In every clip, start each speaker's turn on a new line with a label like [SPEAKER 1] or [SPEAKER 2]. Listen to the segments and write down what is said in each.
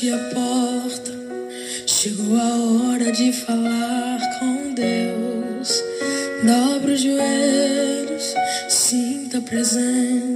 [SPEAKER 1] bati a porta. Chegou a hora de falar com Deus. Dobra os joelhos, sinta a presença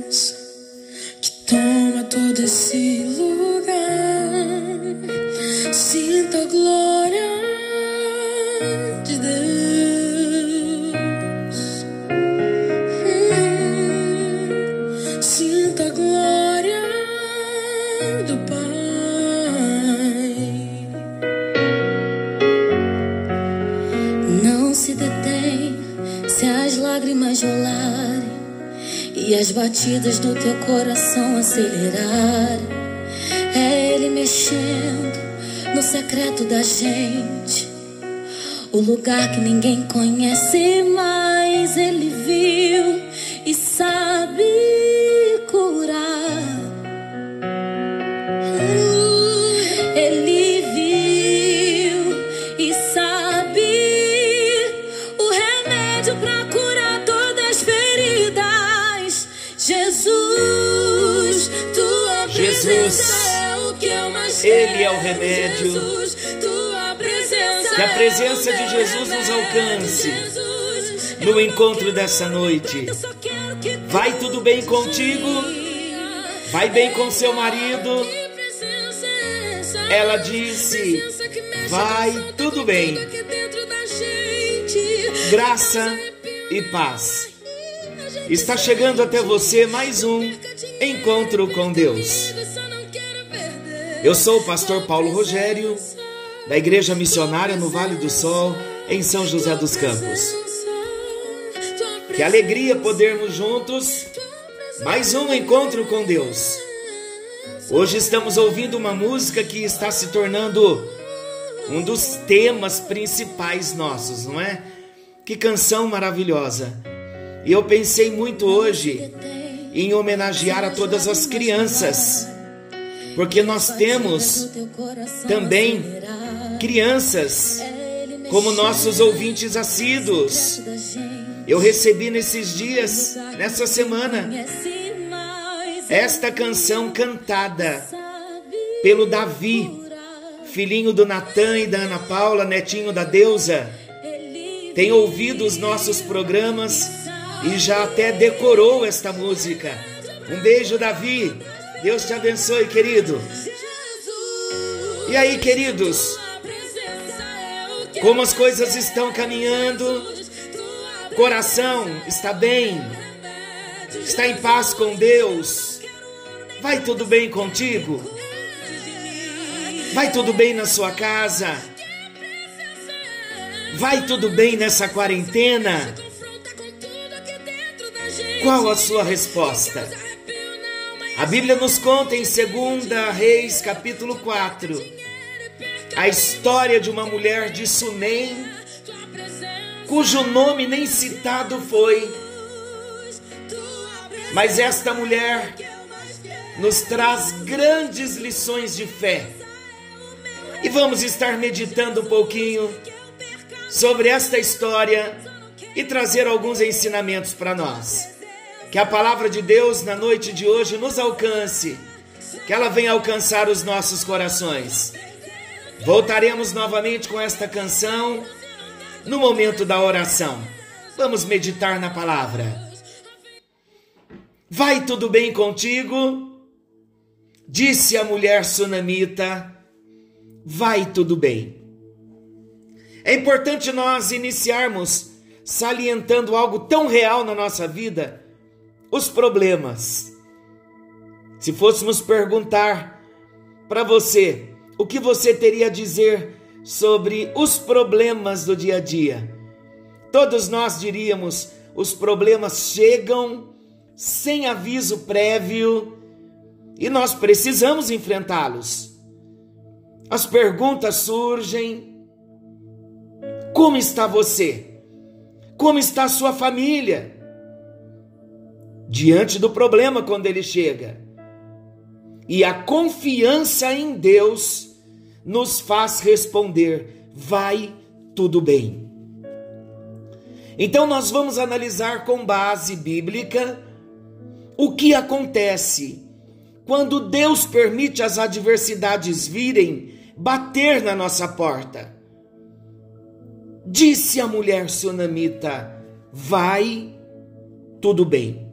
[SPEAKER 2] as batidas do teu coração acelerarem. É Ele mexendo no secreto da gente, o lugar que ninguém conhece, mas Ele viu e sabe Ele é o
[SPEAKER 3] remédio. Que a
[SPEAKER 2] é
[SPEAKER 3] presença de Jesus nos alcance no encontro dessa noite. Vai tudo bem contigo? Vai bem com seu marido?
[SPEAKER 2] É?
[SPEAKER 3] Ela disse: Vai tudo bem. Graça e paz. Está chegando até você mais um encontro com Deus. Eu sou o pastor Paulo Rogério, da Igreja Missionária no Vale do Sol, em São José dos Campos. Que alegria podermos juntos mais um encontro com Deus. Hoje estamos ouvindo uma música que está se tornando um dos temas principais nossos, não é? Que canção maravilhosa. E eu pensei muito hoje em homenagear a todas as crianças, porque nós temos também crianças como nossos ouvintes assíduos. Eu recebi nesses dias, nessa semana, esta canção cantada pelo Davi, filhinho do Natan e da Ana Paula, netinho da deusa. Tem ouvido os nossos programas e já até decorou esta música. Um beijo, Davi. Deus te abençoe, querido. E aí, queridos, como as coisas estão caminhando? Coração está bem? Está em paz com Deus? Vai tudo bem contigo? Vai tudo bem na sua casa? Vai tudo bem nessa quarentena? Qual a sua resposta? A Bíblia nos conta em 2 Reis, capítulo 4, a história de uma mulher de Sunem, cujo nome nem citado foi, mas esta mulher nos traz grandes lições de fé. E vamos estar meditando um pouquinho sobre esta história e trazer alguns ensinamentos para nós. Que a palavra de Deus na noite de hoje nos alcance, que ela venha alcançar os nossos corações. Voltaremos novamente com esta canção no momento da oração. Vamos meditar na palavra. Vai tudo bem contigo? Disse a mulher sunamita: Vai tudo bem. É importante nós iniciarmos salientando algo tão real na nossa vida os problemas. Se fôssemos perguntar para você o que você teria a dizer sobre os problemas do dia a dia, todos nós diríamos: os problemas chegam sem aviso prévio e nós precisamos enfrentá-los. As perguntas surgem: como está você? Como está a sua família? Diante do problema quando ele chega. E a confiança em Deus nos faz responder: vai tudo bem. Então nós vamos analisar com base bíblica o que acontece quando Deus permite as adversidades virem bater na nossa porta. Disse a mulher sunamita: Vai, tudo bem.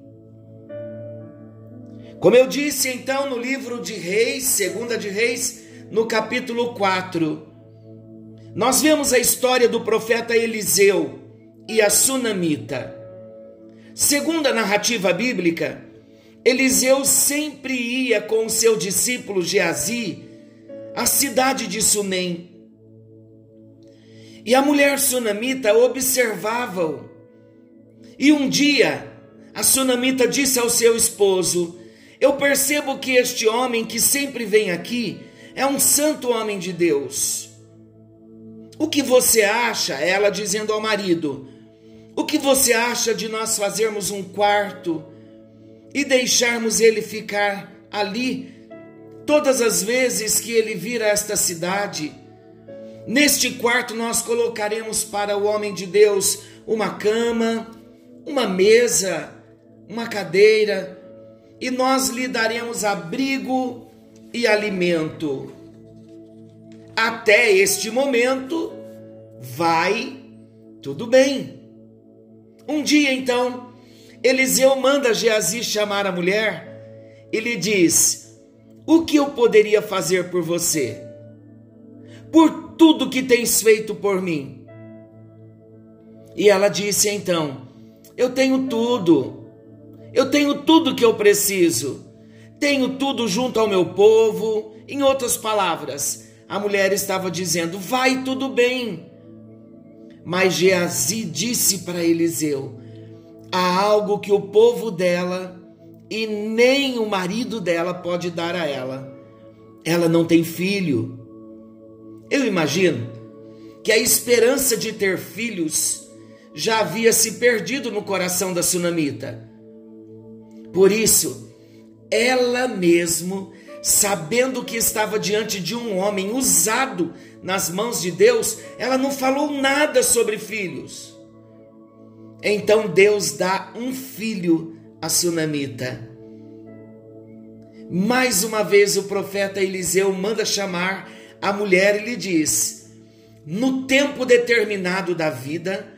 [SPEAKER 3] Como eu disse então no livro de Reis, segunda de Reis, no capítulo 4, nós vemos a história do profeta Eliseu e a sunamita. Segundo a narrativa bíblica, Eliseu sempre ia com o seu discípulo Geazi à cidade de Sunem. E a mulher sunamita observava-o. E um dia, a sunamita disse ao seu esposo: Eu percebo que este homem que sempre vem aqui é um santo homem de Deus. O que você acha? Ela dizendo ao marido: O que você acha de nós fazermos um quarto e deixarmos ele ficar ali todas as vezes que ele vir a esta cidade? Neste quarto nós colocaremos para o homem de Deus uma cama, uma mesa, uma cadeira, e nós lhe daremos abrigo e alimento. Até este momento, vai tudo bem. Um dia então, Eliseu manda Geazi chamar a mulher e lhe diz: O que eu poderia fazer por você? Por tudo que tens feito por mim. E ela disse então: Eu tenho tudo. Eu tenho tudo que eu preciso. Tenho tudo junto ao meu povo. Em outras palavras, a mulher estava dizendo: Vai tudo bem. Mas Geazi disse para Eliseu: Há algo que o povo dela e nem o marido dela pode dar a ela. Ela não tem filho. Eu imagino que a esperança de ter filhos já havia se perdido no coração da sunamita. Por isso, ela mesmo, sabendo que estava diante de um homem usado nas mãos de Deus, ela não falou nada sobre filhos. Então Deus dá um filho a Sunamita. Mais uma vez o profeta Eliseu manda chamar a mulher e lhe diz: No tempo determinado da vida,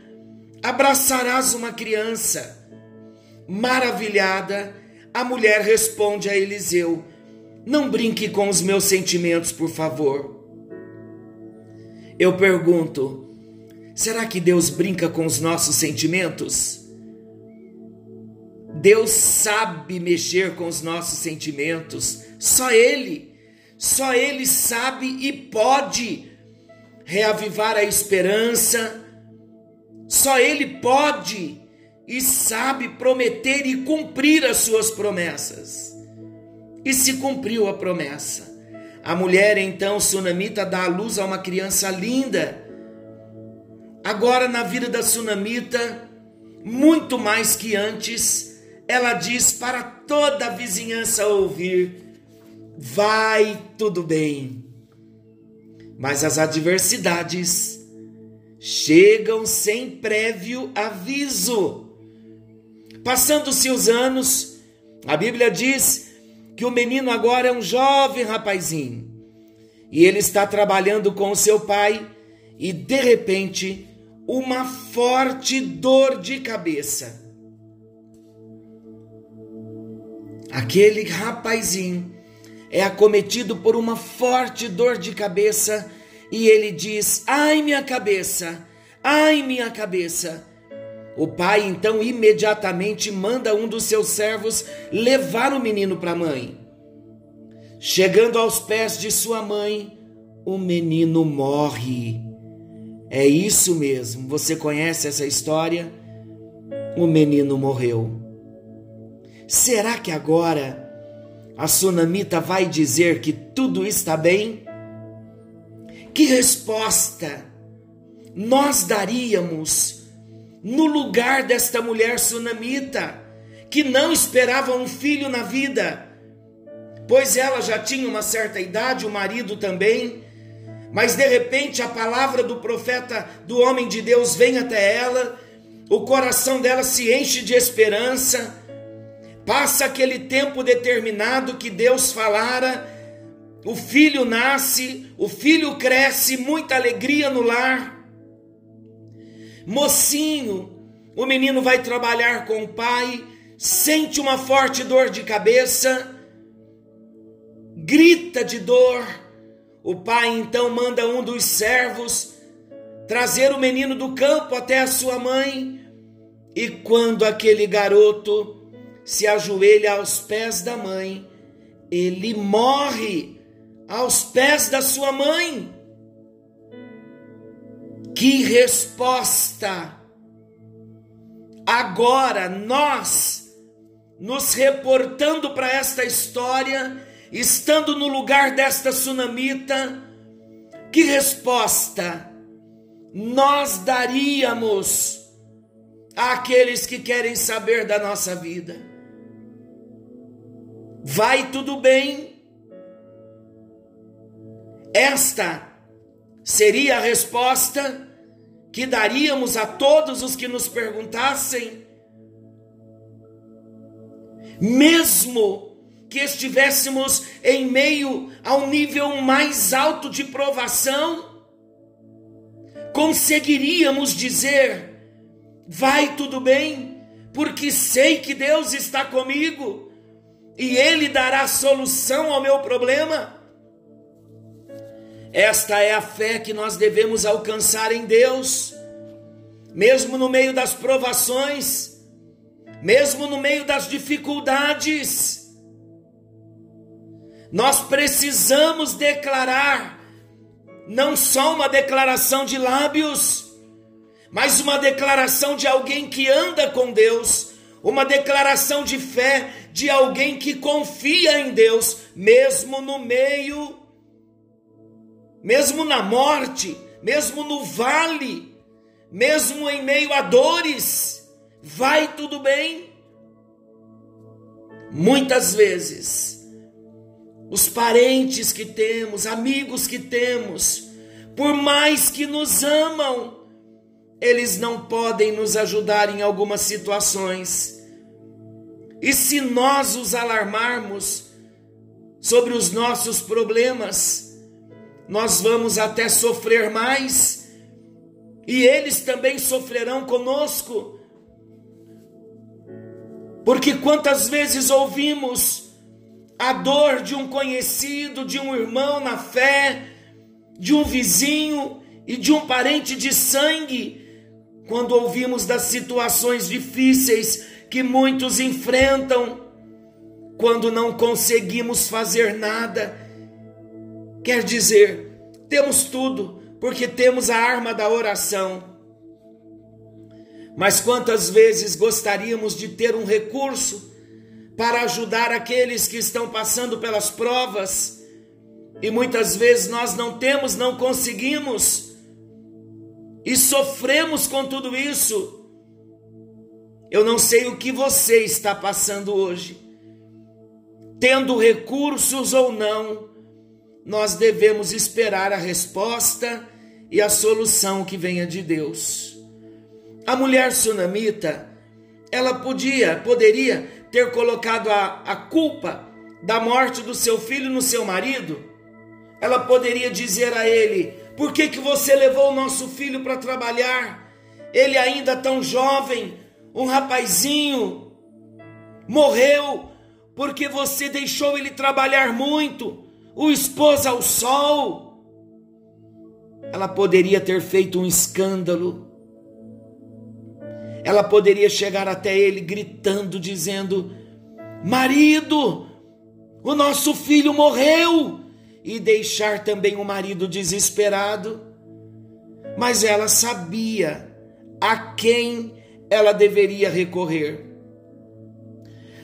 [SPEAKER 3] abraçarás uma criança. Maravilhada, a mulher responde a Eliseu: Não brinque com os meus sentimentos, por favor. Eu pergunto: será que Deus brinca com os nossos sentimentos? Deus sabe mexer com os nossos sentimentos, só Ele, só Ele sabe e pode reavivar a esperança, só Ele pode e sabe prometer e cumprir as suas promessas. E se cumpriu a promessa. A mulher então sunamita dá à luz a uma criança linda. Agora, na vida da sunamita, muito mais que antes, ela diz para toda a vizinhança ouvir: vai tudo bem. Mas as adversidades chegam sem prévio aviso. Passando-se os anos, a Bíblia diz que o menino agora é um jovem rapazinho e ele está trabalhando com o seu pai e de repente uma forte dor de cabeça. Aquele rapazinho é acometido por uma forte dor de cabeça e ele diz: Ai, minha cabeça, ai, minha cabeça. O pai então imediatamente manda um dos seus servos levar o menino para a mãe. Chegando aos pés de sua mãe, o menino morre. É isso mesmo, você conhece essa história? O menino morreu. Será que agora a sunamita vai dizer que tudo está bem? Que resposta nós daríamos? No lugar desta mulher sunamita, que não esperava um filho na vida, pois ela já tinha uma certa idade, o marido também, mas de repente a palavra do profeta, do homem de Deus, vem até ela, o coração dela se enche de esperança, Passa aquele tempo determinado que Deus falara, o filho nasce, o filho cresce, muita alegria no lar. Mocinho, o menino vai trabalhar com o pai, sente uma forte dor de cabeça, grita de dor. O pai então manda um dos servos trazer o menino do campo até a sua mãe. E quando aquele garoto se ajoelha aos pés da mãe, ele morre aos pés da sua mãe. Que resposta! Agora nós, nos reportando para esta história, estando no lugar desta sunamita, que resposta nós daríamos àqueles que querem saber da nossa vida? Vai tudo bem? Esta seria a resposta que daríamos a todos os que nos perguntassem? Mesmo que estivéssemos em meio ao nível mais alto de provação, conseguiríamos dizer: vai tudo bem, porque sei que Deus está comigo e Ele dará solução ao meu problema? Esta é a fé que nós devemos alcançar em Deus, mesmo no meio das provações, mesmo no meio das dificuldades. Nós precisamos declarar, não só uma declaração de lábios, mas uma declaração de alguém que anda com Deus, uma declaração de fé de alguém que confia em Deus, mesmo no meio mesmo na morte, mesmo no vale, mesmo em meio a dores, vai tudo bem. Muitas vezes, os parentes que temos, amigos que temos, por mais que nos amam, eles não podem nos ajudar em algumas situações. E se nós os alarmarmos sobre os nossos problemas, nós vamos até sofrer mais, e eles também sofrerão conosco. Porque quantas vezes ouvimos a dor de um conhecido, de um irmão na fé, de um vizinho e de um parente de sangue, quando ouvimos das situações difíceis que muitos enfrentam, quando não conseguimos fazer nada, Quer dizer, temos tudo, porque temos a arma da oração. Mas quantas vezes gostaríamos de ter um recurso para ajudar aqueles que estão passando pelas provas e muitas vezes nós não temos, não conseguimos e sofremos com tudo isso. Eu não sei o que você está passando hoje, tendo recursos ou não nós devemos esperar a resposta e a solução que venha de Deus. A mulher sunamita, ela podia, poderia ter colocado a, a culpa da morte do seu filho no seu marido. Ela poderia dizer a ele: Por que, que você levou o nosso filho para trabalhar? Ele ainda tão jovem, um rapazinho, morreu porque você deixou ele trabalhar muito o expôs ao sol. Ela poderia ter feito um escândalo. Ela poderia chegar até ele gritando, dizendo: Marido, o nosso filho morreu, e deixar também o marido desesperado. Mas ela sabia a quem ela deveria recorrer.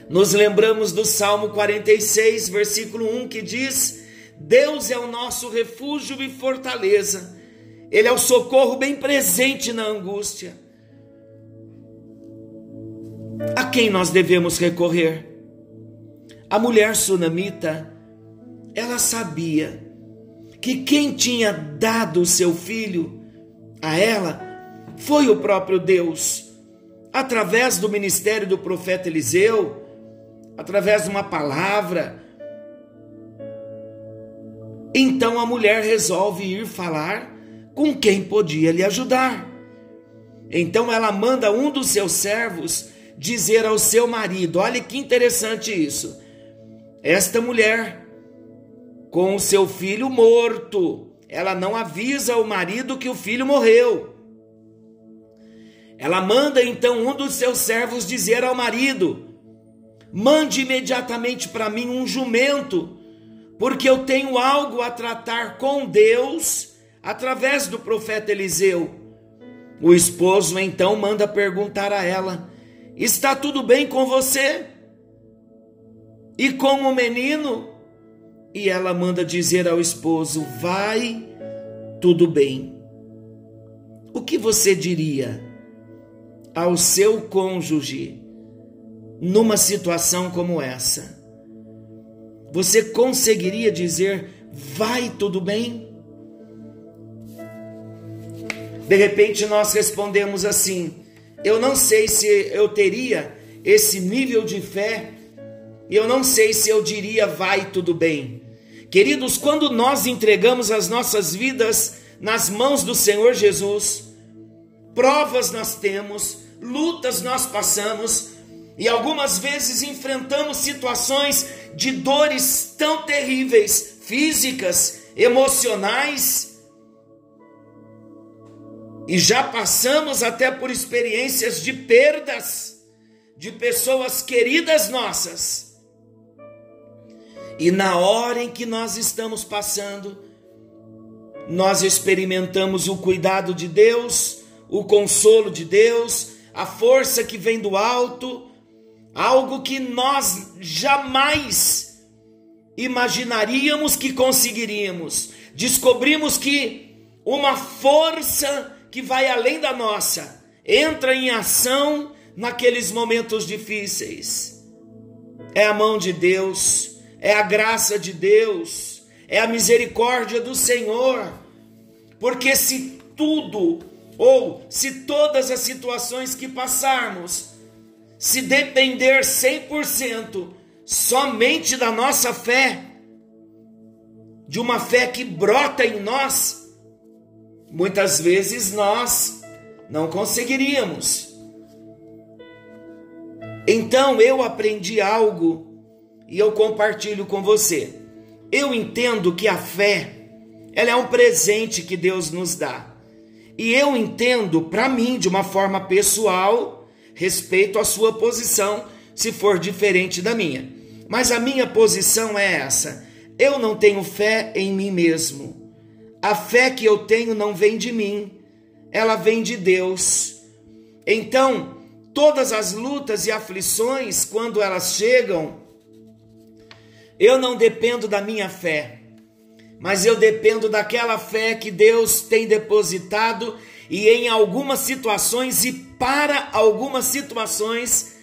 [SPEAKER 3] Nos lembramos do Salmo 46, versículo 1, que diz: Deus é o nosso refúgio e fortaleza. Ele é o socorro bem presente na angústia. A quem nós devemos recorrer? A mulher sunamita, ela sabia que quem tinha dado o seu filho a ela foi o próprio Deus. Através do ministério do profeta Eliseu, através de uma palavra. Então a mulher resolve ir falar com quem podia lhe ajudar. Então ela manda um dos seus servos dizer ao seu marido: olha que interessante isso. Esta mulher, com o seu filho morto, ela não avisa o marido que o filho morreu. Ela manda então um dos seus servos dizer ao marido: mande imediatamente para mim um jumento, porque eu tenho algo a tratar com Deus através do profeta Eliseu. O esposo então manda perguntar a ela: Está tudo bem com você? E com o menino? E ela manda dizer ao esposo: Vai, tudo bem. O que você diria ao seu cônjuge numa situação como essa? Você conseguiria dizer: Vai, tudo bem? De repente nós respondemos assim: eu não sei se eu teria esse nível de fé, e eu não sei se eu diria vai tudo bem. Queridos, quando nós entregamos as nossas vidas nas mãos do Senhor Jesus, provas nós temos, lutas nós passamos, e algumas vezes enfrentamos situações de dores tão terríveis, físicas, emocionais, e já passamos até por experiências de perdas de pessoas queridas nossas. E na hora em que nós estamos passando, nós experimentamos o cuidado de Deus, o consolo de Deus, a força que vem do alto, algo que nós jamais imaginaríamos que conseguiríamos. Descobrimos que uma força que vai além da nossa, entra em ação naqueles momentos difíceis. É a mão de Deus, é a graça de Deus, é a misericórdia do Senhor. Porque se tudo, ou se todas as situações que passarmos, se depender 100% somente da nossa fé, de uma fé que brota em nós, muitas vezes nós não conseguiríamos. Então eu aprendi algo e eu compartilho com você. Eu entendo que a fé, ela é um presente que Deus nos dá. E eu entendo para mim de uma forma pessoal, respeito à sua posição, se for diferente da minha. Mas a minha posição é essa: eu não tenho fé em mim mesmo. A fé que eu tenho não vem de mim, ela vem de Deus. Então, todas as lutas e aflições, quando elas chegam, eu não dependo da minha fé, mas eu dependo daquela fé que Deus tem depositado e em algumas situações e para algumas situações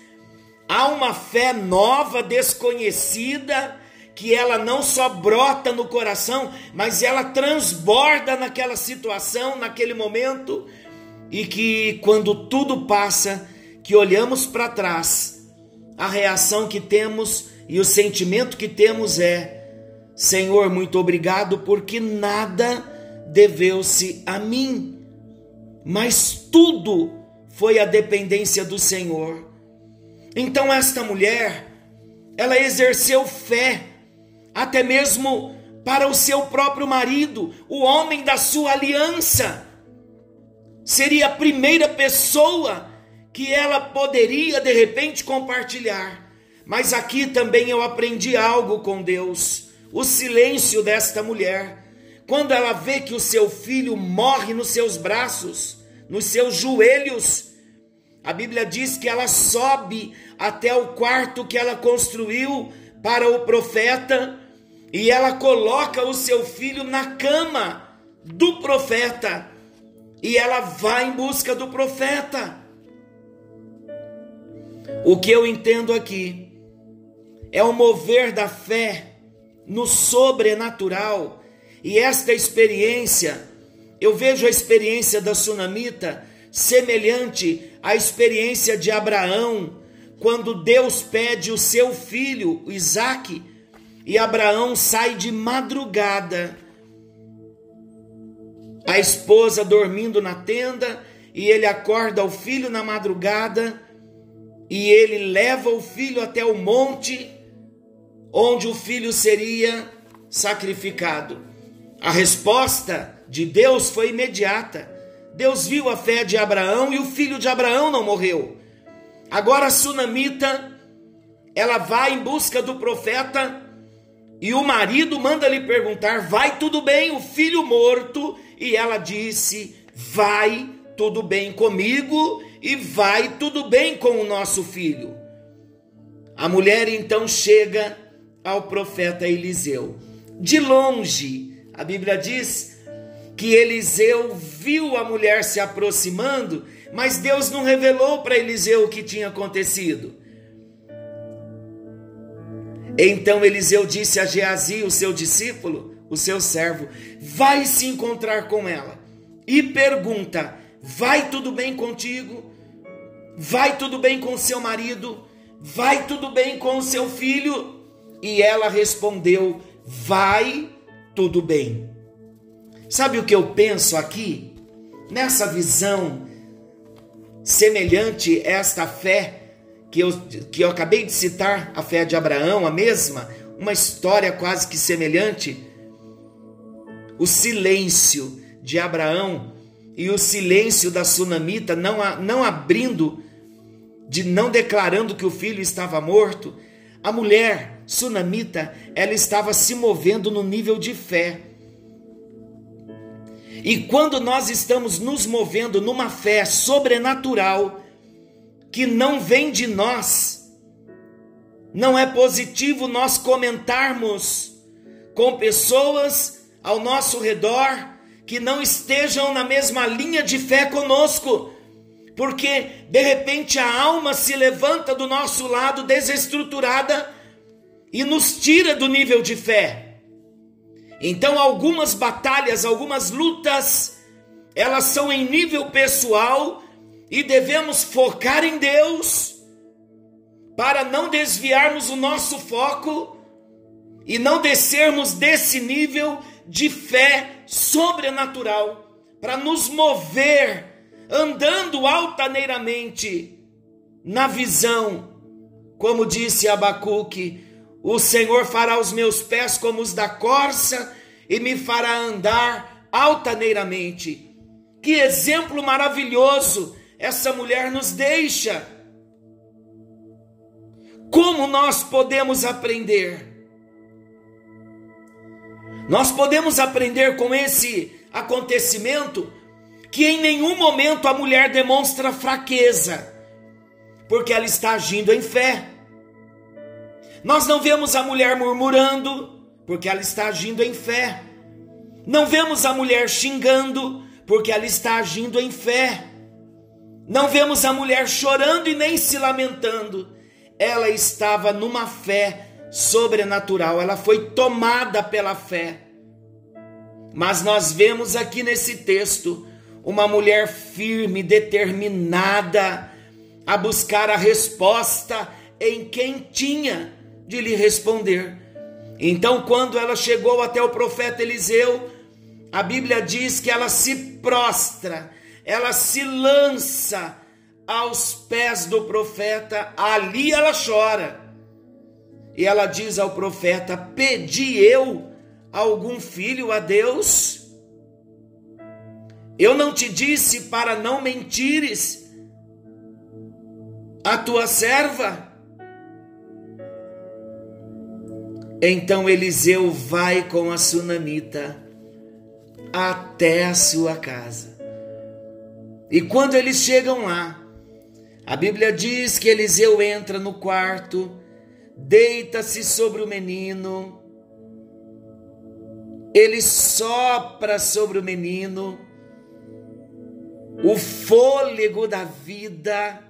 [SPEAKER 3] há uma fé nova, desconhecida, que ela não só brota no coração, mas ela transborda naquela situação, naquele momento, e que quando tudo passa, que olhamos para trás, a reação que temos e o sentimento que temos é: Senhor, muito obrigado, porque nada deveu-se a mim, mas tudo foi a dependência do Senhor. Então esta mulher, ela exerceu fé até mesmo para o seu próprio marido, o homem da sua aliança. Seria a primeira pessoa que ela poderia de repente compartilhar. Mas aqui também eu aprendi algo com Deus: o silêncio desta mulher. Quando ela vê que o seu filho morre nos seus braços, nos seus joelhos, a Bíblia diz que ela sobe até o quarto que ela construiu para o profeta e ela coloca o seu filho na cama do profeta e ela vai em busca do profeta. O que eu entendo aqui é o mover da fé no sobrenatural e esta experiência, eu vejo a experiência da sunamita semelhante à experiência de Abraão quando Deus pede o seu filho, Isaque, e Abraão sai de madrugada. A esposa dormindo na tenda, e ele acorda o filho na madrugada, e ele leva o filho até o monte, onde o filho seria sacrificado. A resposta de Deus foi imediata. Deus viu a fé de Abraão e o filho de Abraão não morreu. Agora a sunamita, ela vai em busca do profeta e o marido manda lhe perguntar: vai tudo bem, o filho morto? E ela disse: vai tudo bem comigo e vai tudo bem com o nosso filho. A mulher então chega ao profeta Eliseu. De longe, a Bíblia diz que Eliseu viu a mulher se aproximando, mas Deus não revelou para Eliseu o que tinha acontecido. Então Eliseu disse a Geazi, o seu discípulo, o seu servo: Vai se encontrar com ela e pergunta: Vai tudo bem contigo? Vai tudo bem com seu marido? Vai tudo bem com seu filho? E ela respondeu: Vai tudo bem. Sabe o que eu penso aqui? Nessa visão semelhante a esta fé que eu, que eu acabei de citar, a fé de Abraão, a mesma, uma história quase que semelhante. O silêncio de Abraão e o silêncio da sunamita, não, não abrindo, de não declarando que o filho estava morto. A mulher sunamita, ela estava se movendo no nível de fé. E quando nós estamos nos movendo numa fé sobrenatural, que não vem de nós. Não é positivo nós comentarmos com pessoas ao nosso redor que não estejam na mesma linha de fé conosco, porque de repente a alma se levanta do nosso lado desestruturada e nos tira do nível de fé. Então, algumas batalhas, algumas lutas, elas são em nível pessoal e devemos focar em Deus para não desviarmos o nosso foco e não descermos desse nível de fé sobrenatural para nos mover andando altaneiramente na visão, como disse Abacuque, o Senhor fará os meus pés como os da corça e me fará andar altaneiramente. Que exemplo maravilhoso essa mulher nos deixa. Como nós podemos aprender? Nós podemos aprender com esse acontecimento que em nenhum momento a mulher demonstra fraqueza, porque ela está agindo em fé. Nós não vemos a mulher murmurando, porque ela está agindo em fé. Não vemos a mulher xingando, porque ela está agindo em fé. Não vemos a mulher chorando e nem se lamentando. Ela estava numa fé sobrenatural, ela foi tomada pela fé. Mas nós vemos aqui nesse texto uma mulher firme, determinada a buscar a resposta em quem tinha de lhe responder. Então, quando ela chegou até o profeta Eliseu, a Bíblia diz que ela se prostra ela se lança aos pés do profeta, ali ela chora. E ela diz ao profeta: Pedi eu algum filho a Deus? Eu não te disse para não mentires a tua serva? Então Eliseu vai com a sunamita até a sua casa. E quando eles chegam lá, a Bíblia diz que Eliseu entra no quarto, deita-se sobre o menino, ele sopra sobre o menino o fôlego da vida,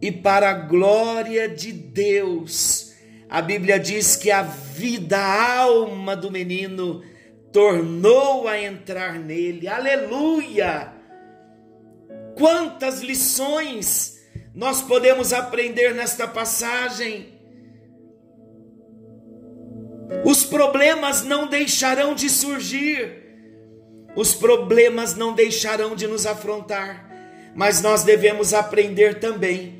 [SPEAKER 3] e para a glória de Deus, a Bíblia diz que a vida, a alma do menino, tornou a entrar nele, aleluia! Quantas lições nós podemos aprender nesta passagem? Os problemas não deixarão de surgir, os problemas não deixarão de nos afrontar, mas nós devemos aprender também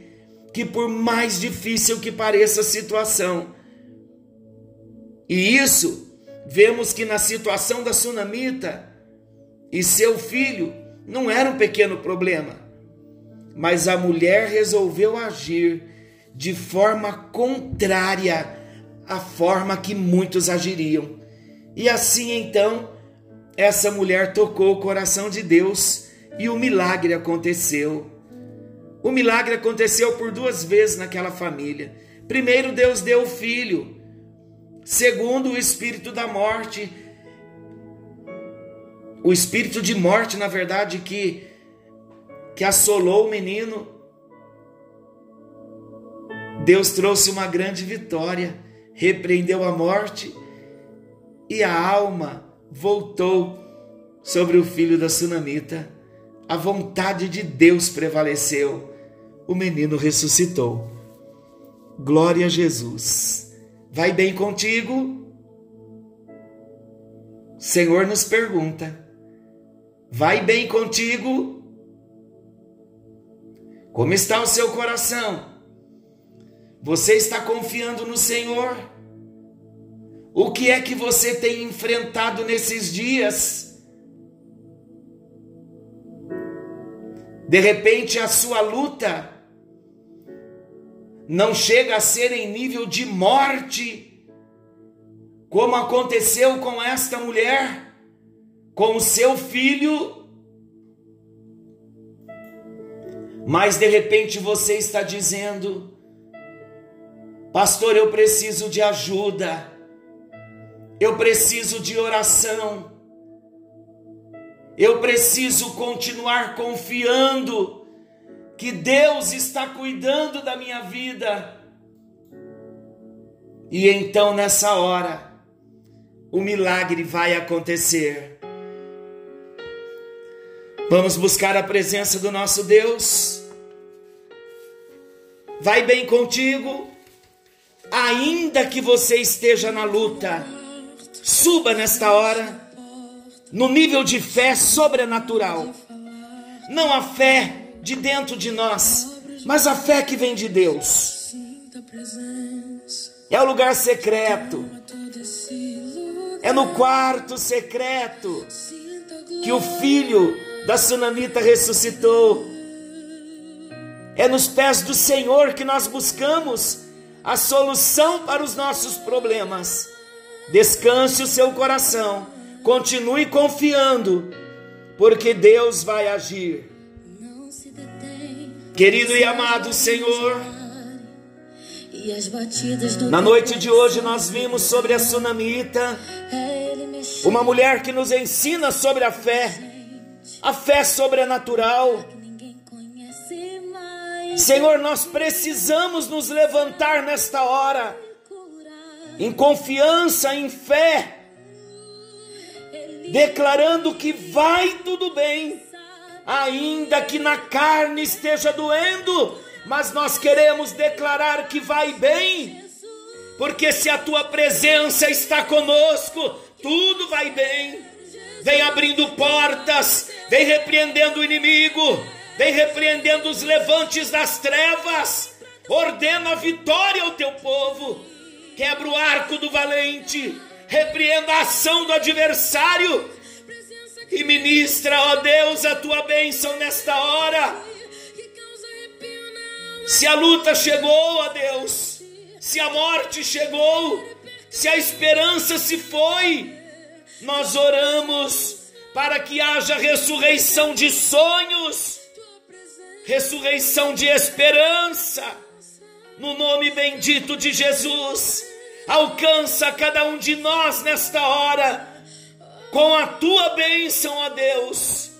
[SPEAKER 3] que, por mais difícil que pareça a situação, e isso vemos que na situação da sunamita e seu filho não era um pequeno problema, mas a mulher resolveu agir de forma contrária à forma que muitos agiriam. E assim então, essa mulher tocou o coração de Deus e o milagre aconteceu. O milagre aconteceu por duas vezes naquela família. Primeiro, Deus deu o filho. Segundo, o espírito da morte. O espírito de morte, na verdade, que, que assolou o menino. Deus trouxe uma grande vitória, repreendeu a morte e a alma voltou sobre o filho da sunamita. A vontade de Deus prevaleceu. O menino ressuscitou. Glória a Jesus. Vai bem contigo? O Senhor nos pergunta: Vai bem contigo? Como está o seu coração? Você está confiando no Senhor? O que é que você tem enfrentado nesses dias? De repente, a sua luta não chega a ser em nível de morte, como aconteceu com esta mulher, com o seu filho. Mas de repente você está dizendo, Pastor, eu preciso de ajuda, eu preciso de oração, eu preciso continuar confiando que Deus está cuidando da minha vida. E então nessa hora, o milagre vai acontecer. Vamos buscar a presença do nosso Deus. Vai bem contigo, ainda que você esteja na luta, suba nesta hora no nível de fé sobrenatural. Não a fé de dentro de nós, mas a fé que vem de Deus. É o lugar secreto, é no quarto secreto que o filho da sunamita ressuscitou. É nos pés do Senhor que nós buscamos a solução para os nossos problemas. Descanse o seu coração, continue confiando, porque Deus vai agir. Querido e amado Senhor, na noite de hoje nós vimos sobre a sunamita, uma mulher que nos ensina sobre a fé, a fé sobrenatural. Senhor, nós precisamos nos levantar nesta hora, em confiança, em fé, declarando que vai tudo bem ainda que na carne esteja doendo, mas nós queremos declarar que vai bem, porque se a tua presença está conosco, tudo vai bem. Vem abrindo portas, vem repreendendo o inimigo, vem repreendendo os levantes das trevas, ordena a vitória ao teu povo, quebra o arco do valente, repreenda a ação do adversário e ministra, ó Deus, a tua bênção nesta hora. Se a luta chegou, ó Deus, se a morte chegou, se a esperança se foi, nós oramos para que haja ressurreição de sonhos, ressurreição de esperança, no nome bendito de Jesus. Alcança cada um de nós nesta hora com a tua bênção, ó Deus,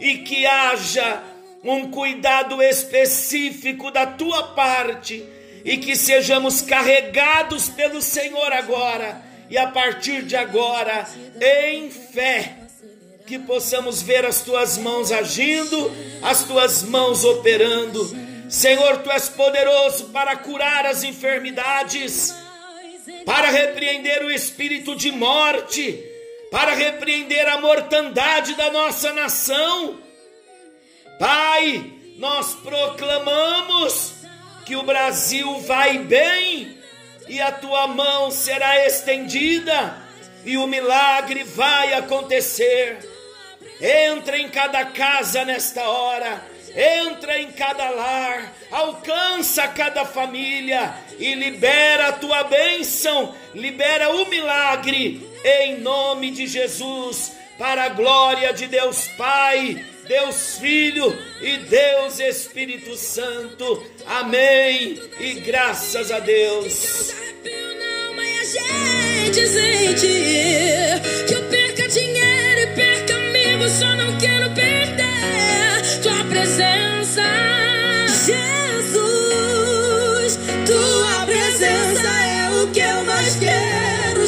[SPEAKER 3] e que haja um cuidado específico da tua parte e que sejamos carregados pelo Senhor agora e a partir de agora em fé que possamos ver as tuas mãos agindo, as tuas mãos operando, Senhor, tu és poderoso para curar as enfermidades, para repreender o espírito de morte, para repreender a mortandade da nossa nação. Pai, nós proclamamos que o Brasil vai bem e a tua mão será estendida e o milagre vai acontecer. Entra em cada casa nesta hora, entra em cada lar, alcança cada família e libera a tua bênção, libera o milagre em nome de Jesus, para a glória de Deus Pai, Deus Filho e Deus Espírito Santo. Amém. E graças a Deus.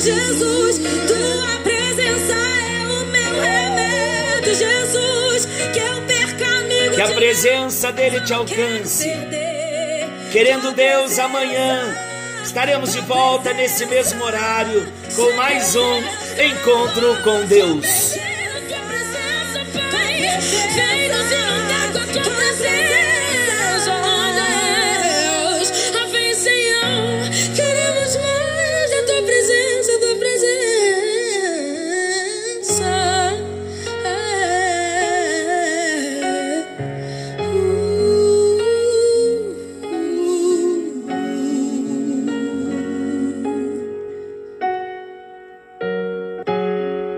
[SPEAKER 2] Jesus. Tua presença é o meu remédio, Jesus. Que eu perca amigos,
[SPEAKER 3] Que a presença dele te alcance. Querendo Deus, amanhã estaremos de volta nesse mesmo horário com mais um encontro com Deus.